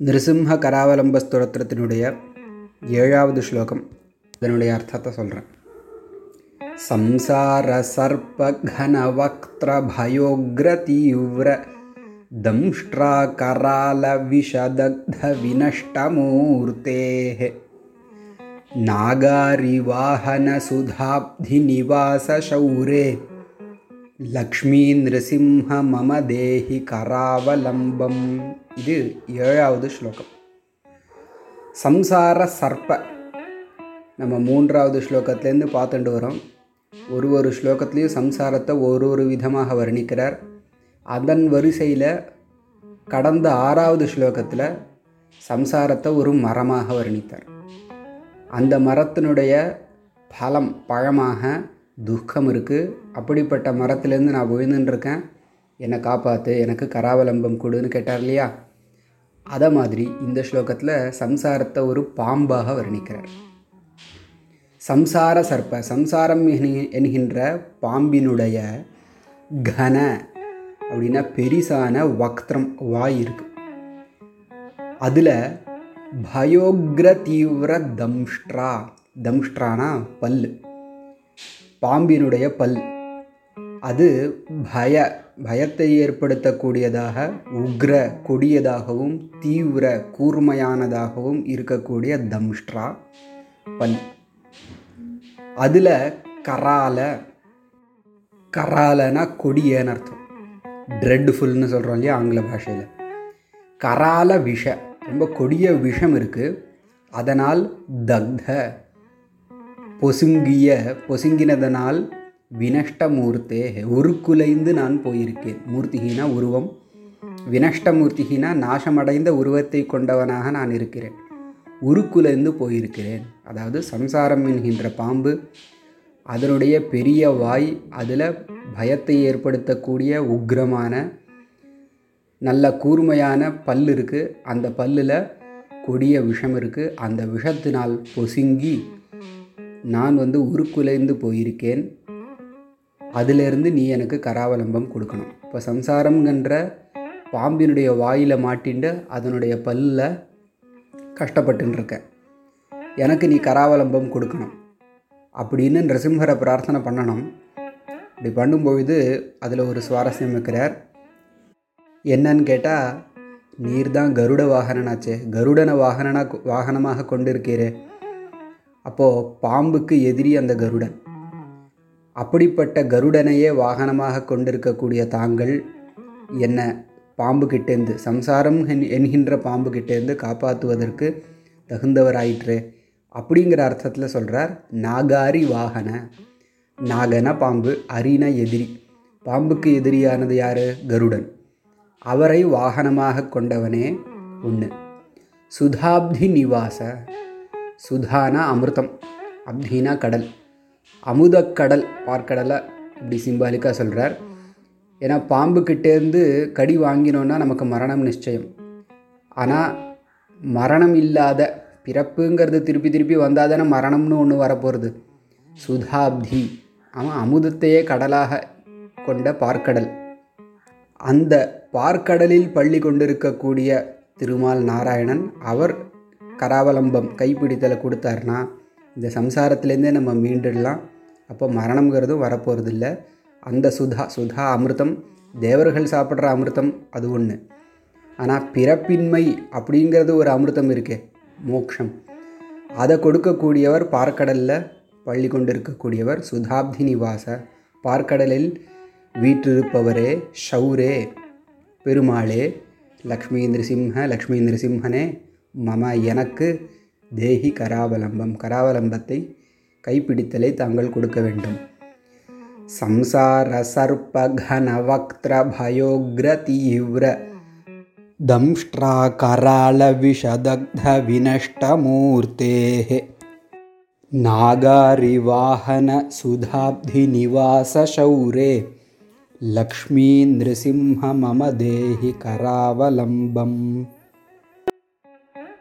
நிருசிம்ஹ கராவலம்ப ஸ்தோத்திரத்தினுடைய ஏழாவது ஸ்லோகம் இதனுடைய அர்த்தத்தை சொல்கிறேன் சம்சார சர்ப கன வக்திர பயோக்ர தீவிர தம்ஷ்ட்ரா கரால விஷதக்த नृसिंहकरावलम्बस्तुरत्रुळाव श्लोकं சுதாப்தி நிவாச சௌரே லக்ஷ்மி நிருசிம்ஹ மம தேஹி கராவலம்பம். இது ஏழாவது ஸ்லோகம். சம்சார சர்ப்ப. நம்ம மூன்றாவது ஸ்லோகத்துலேருந்து பார்த்துட்டு வரோம். ஒரு ஒரு ஸ்லோகத்துலேயும் சம்சாரத்தை ஒரு ஒரு விதமாக வர்ணிக்கிறார். அதன் வரிசையில் கடந்த ஆறாவது ஸ்லோகத்தில் சம்சாரத்தை ஒரு மரமாக வர்ணித்தார். அந்த மரத்தினுடைய பலம் பழமாக துக்கம் இருக்குது அப்படிப்பட்ட மரத்துலேருந்து நான் விழுந்துட்டுருக்கேன் என்னை காப்பாற்று எனக்கு கராவலம்பம் கொடுன்னு கேட்டார் இல்லையா? அதை மாதிரி இந்த ஸ்லோகத்தில் சம்சாரத்தை ஒரு பாம்பாக வர்ணிக்கிறார். சம்சார சர்ப்ப சம்சாரம் என்கின்ற பாம்பினுடைய கன அப்படின்னா பெரிசான வக்திரம் வாய் இருக்கு. அதில் பயோக்ர தீவிர தம்ஷ்ட்ரா தம்ஷ்ட்ரானா பல்லு. பாம்பினுடைய பல். அது பய பயத்தை ஏற்படுத்தக்கூடியதாக உக்ர கொடியதாகவும் தீவிர கூர்மையானதாகவும் இருக்கக்கூடிய தம்ஷ்ட்ரா பல். அதில் கரால கராலனா கொடியன்னு அர்த்தம். ட்ரெட்ஃபுல்னு சொல்கிறோம் இல்லையா ஆங்கில பாஷையில். கரால விஷ ரொம்ப கொடிய விஷம் இருக்குது அதனால் தக்த பொசுங்கிய பொசுங்கினதனால் வினஷ்டமூர்த்தே உருக்குலைந்து நான் போயிருக்கேன். மூர்த்திகினா உருவம். வினஷ்டமூர்த்திகினா நாசமடைந்த உருவத்தை கொண்டவனாக நான் இருக்கிறேன். உருக்குலைந்து போயிருக்கிறேன். அதாவது சம்சாரம் என்கின்ற பாம்பு அதனுடைய பெரிய வாய் அதில் பயத்தை ஏற்படுத்தக்கூடிய உக்ரமான நல்ல கூர்மையான பல் இருக்குது அந்த பல்லில் கொடிய விஷம் இருக்குது அந்த விஷத்தினால் பொசுங்கி நான் வந்து உருக்குலைந்து போயிருக்கேன். அதிலிருந்து நீ எனக்கு கராவலம்பம் கொடுக்கணும். இப்போ சம்சாரம்ங்கிற பாம்பினுடைய வாயில் மாட்டிண்டு அதனுடைய பல்லில் கஷ்டப்பட்டுன்னு இருக்கேன் எனக்கு நீ கராவலம்பம் கொடுக்கணும். அப்படின்னு நரசிம்ஹரை பிரார்த்தனை பண்ணணும். இப்படி பண்ணும்பொழுது அதில் ஒரு சுவாரஸ்யம் இருக்கிறார். என்னன்னு கேட்டால் நீர் தான் கருட வாகனனாச்சே. கருடனை வாகனனா வாகனமாக கொண்டிருக்கிறேன் அப்போது பாம்புக்கு எதிரி அந்த கருடன். அப்படிப்பட்ட கருடனையே வாகனமாக கொண்டிருக்கக்கூடிய தாங்கள் என்ன பாம்புகிட்டேருந்து சம்சாரம் என்- என்கின்ற பாம்புகிட்டேருந்து காப்பாற்றுவதற்கு தகுந்தவராயிற்று அப்படிங்கிற அர்த்தத்தில் சொல்கிறார் நாகாரி வாகன. நாகன பாம்பு அரின எதிரி. பாம்புக்கு எதிரியானது யார்? கருடன். அவரை வாகனமாக கொண்டவனே ஒன்று சுதாப்தி நிவாச. சுதானா அமிர்தம் அப்தினா கடல். அமுதக்கடல் பார்க்கடலை இப்படி சிம்பாலிக்காக சொல்கிறார் ஏன்னா பாம்புக்கிட்டேருந்து கடி வாங்கினோன்னா நமக்கு மரணம் நிச்சயம். ஆனால் மரணம் இல்லாத பிறப்புங்கிறது திருப்பி திருப்பி வந்தால் தானே மரணம்னு ஒன்று வரப்போகிறது சுதாப்தி அவன் அமுதத்தையே கடலாக கொண்ட பார்க்கடல். அந்த பார்க்கடலில் பள்ளி கொண்டிருக்கக்கூடிய திருமால் நாராயணன் அவர் கராவலம்பம் கைப்பிடித்தலை கொடுத்தாருனா இந்த சம்சாரத்திலேருந்தே நம்ம மீண்டுடலாம் அப்போ மரணம்ங்கிறதும் வரப்போகிறது இல்லை அந்த சுதா சுதா அமிர்தம் தேவர்கள் சாப்பிட்ற அமிர்தம் அது ஒன்று ஆனால் பிறப்பின்மை அப்படிங்கிறது ஒரு அமிர்தம் இருக்கே மோக்ஷம். அதை கொடுக்கக்கூடியவர் பார்க்கடலில் பள்ளி கொண்டிருக்கக்கூடியவர் சுதாப்தி நிவாச பார்க்கடலில் வீற்றிருப்பவரே ஷௌரே பெருமாளே லக்ஷ்மி நிருசிம்ஹ லக்ஷ்மி நிருசிம்ஹனே மம எனக்கு தேஹி கராவலம்பம் கராவலம்பத்தை கைப்பிடித்தலை தாங்கள் கொடுக்க வேண்டும் संसार सर्प घन वक्त्र भयोग्र तीव्र दंष्ट्राकराल विषदग्ध विनष्टमूर्तेः नागारिवाहन सुधाब्धिनिवास शौरे लक्ष्मी नृसिंह मम देहि करावलम्बम्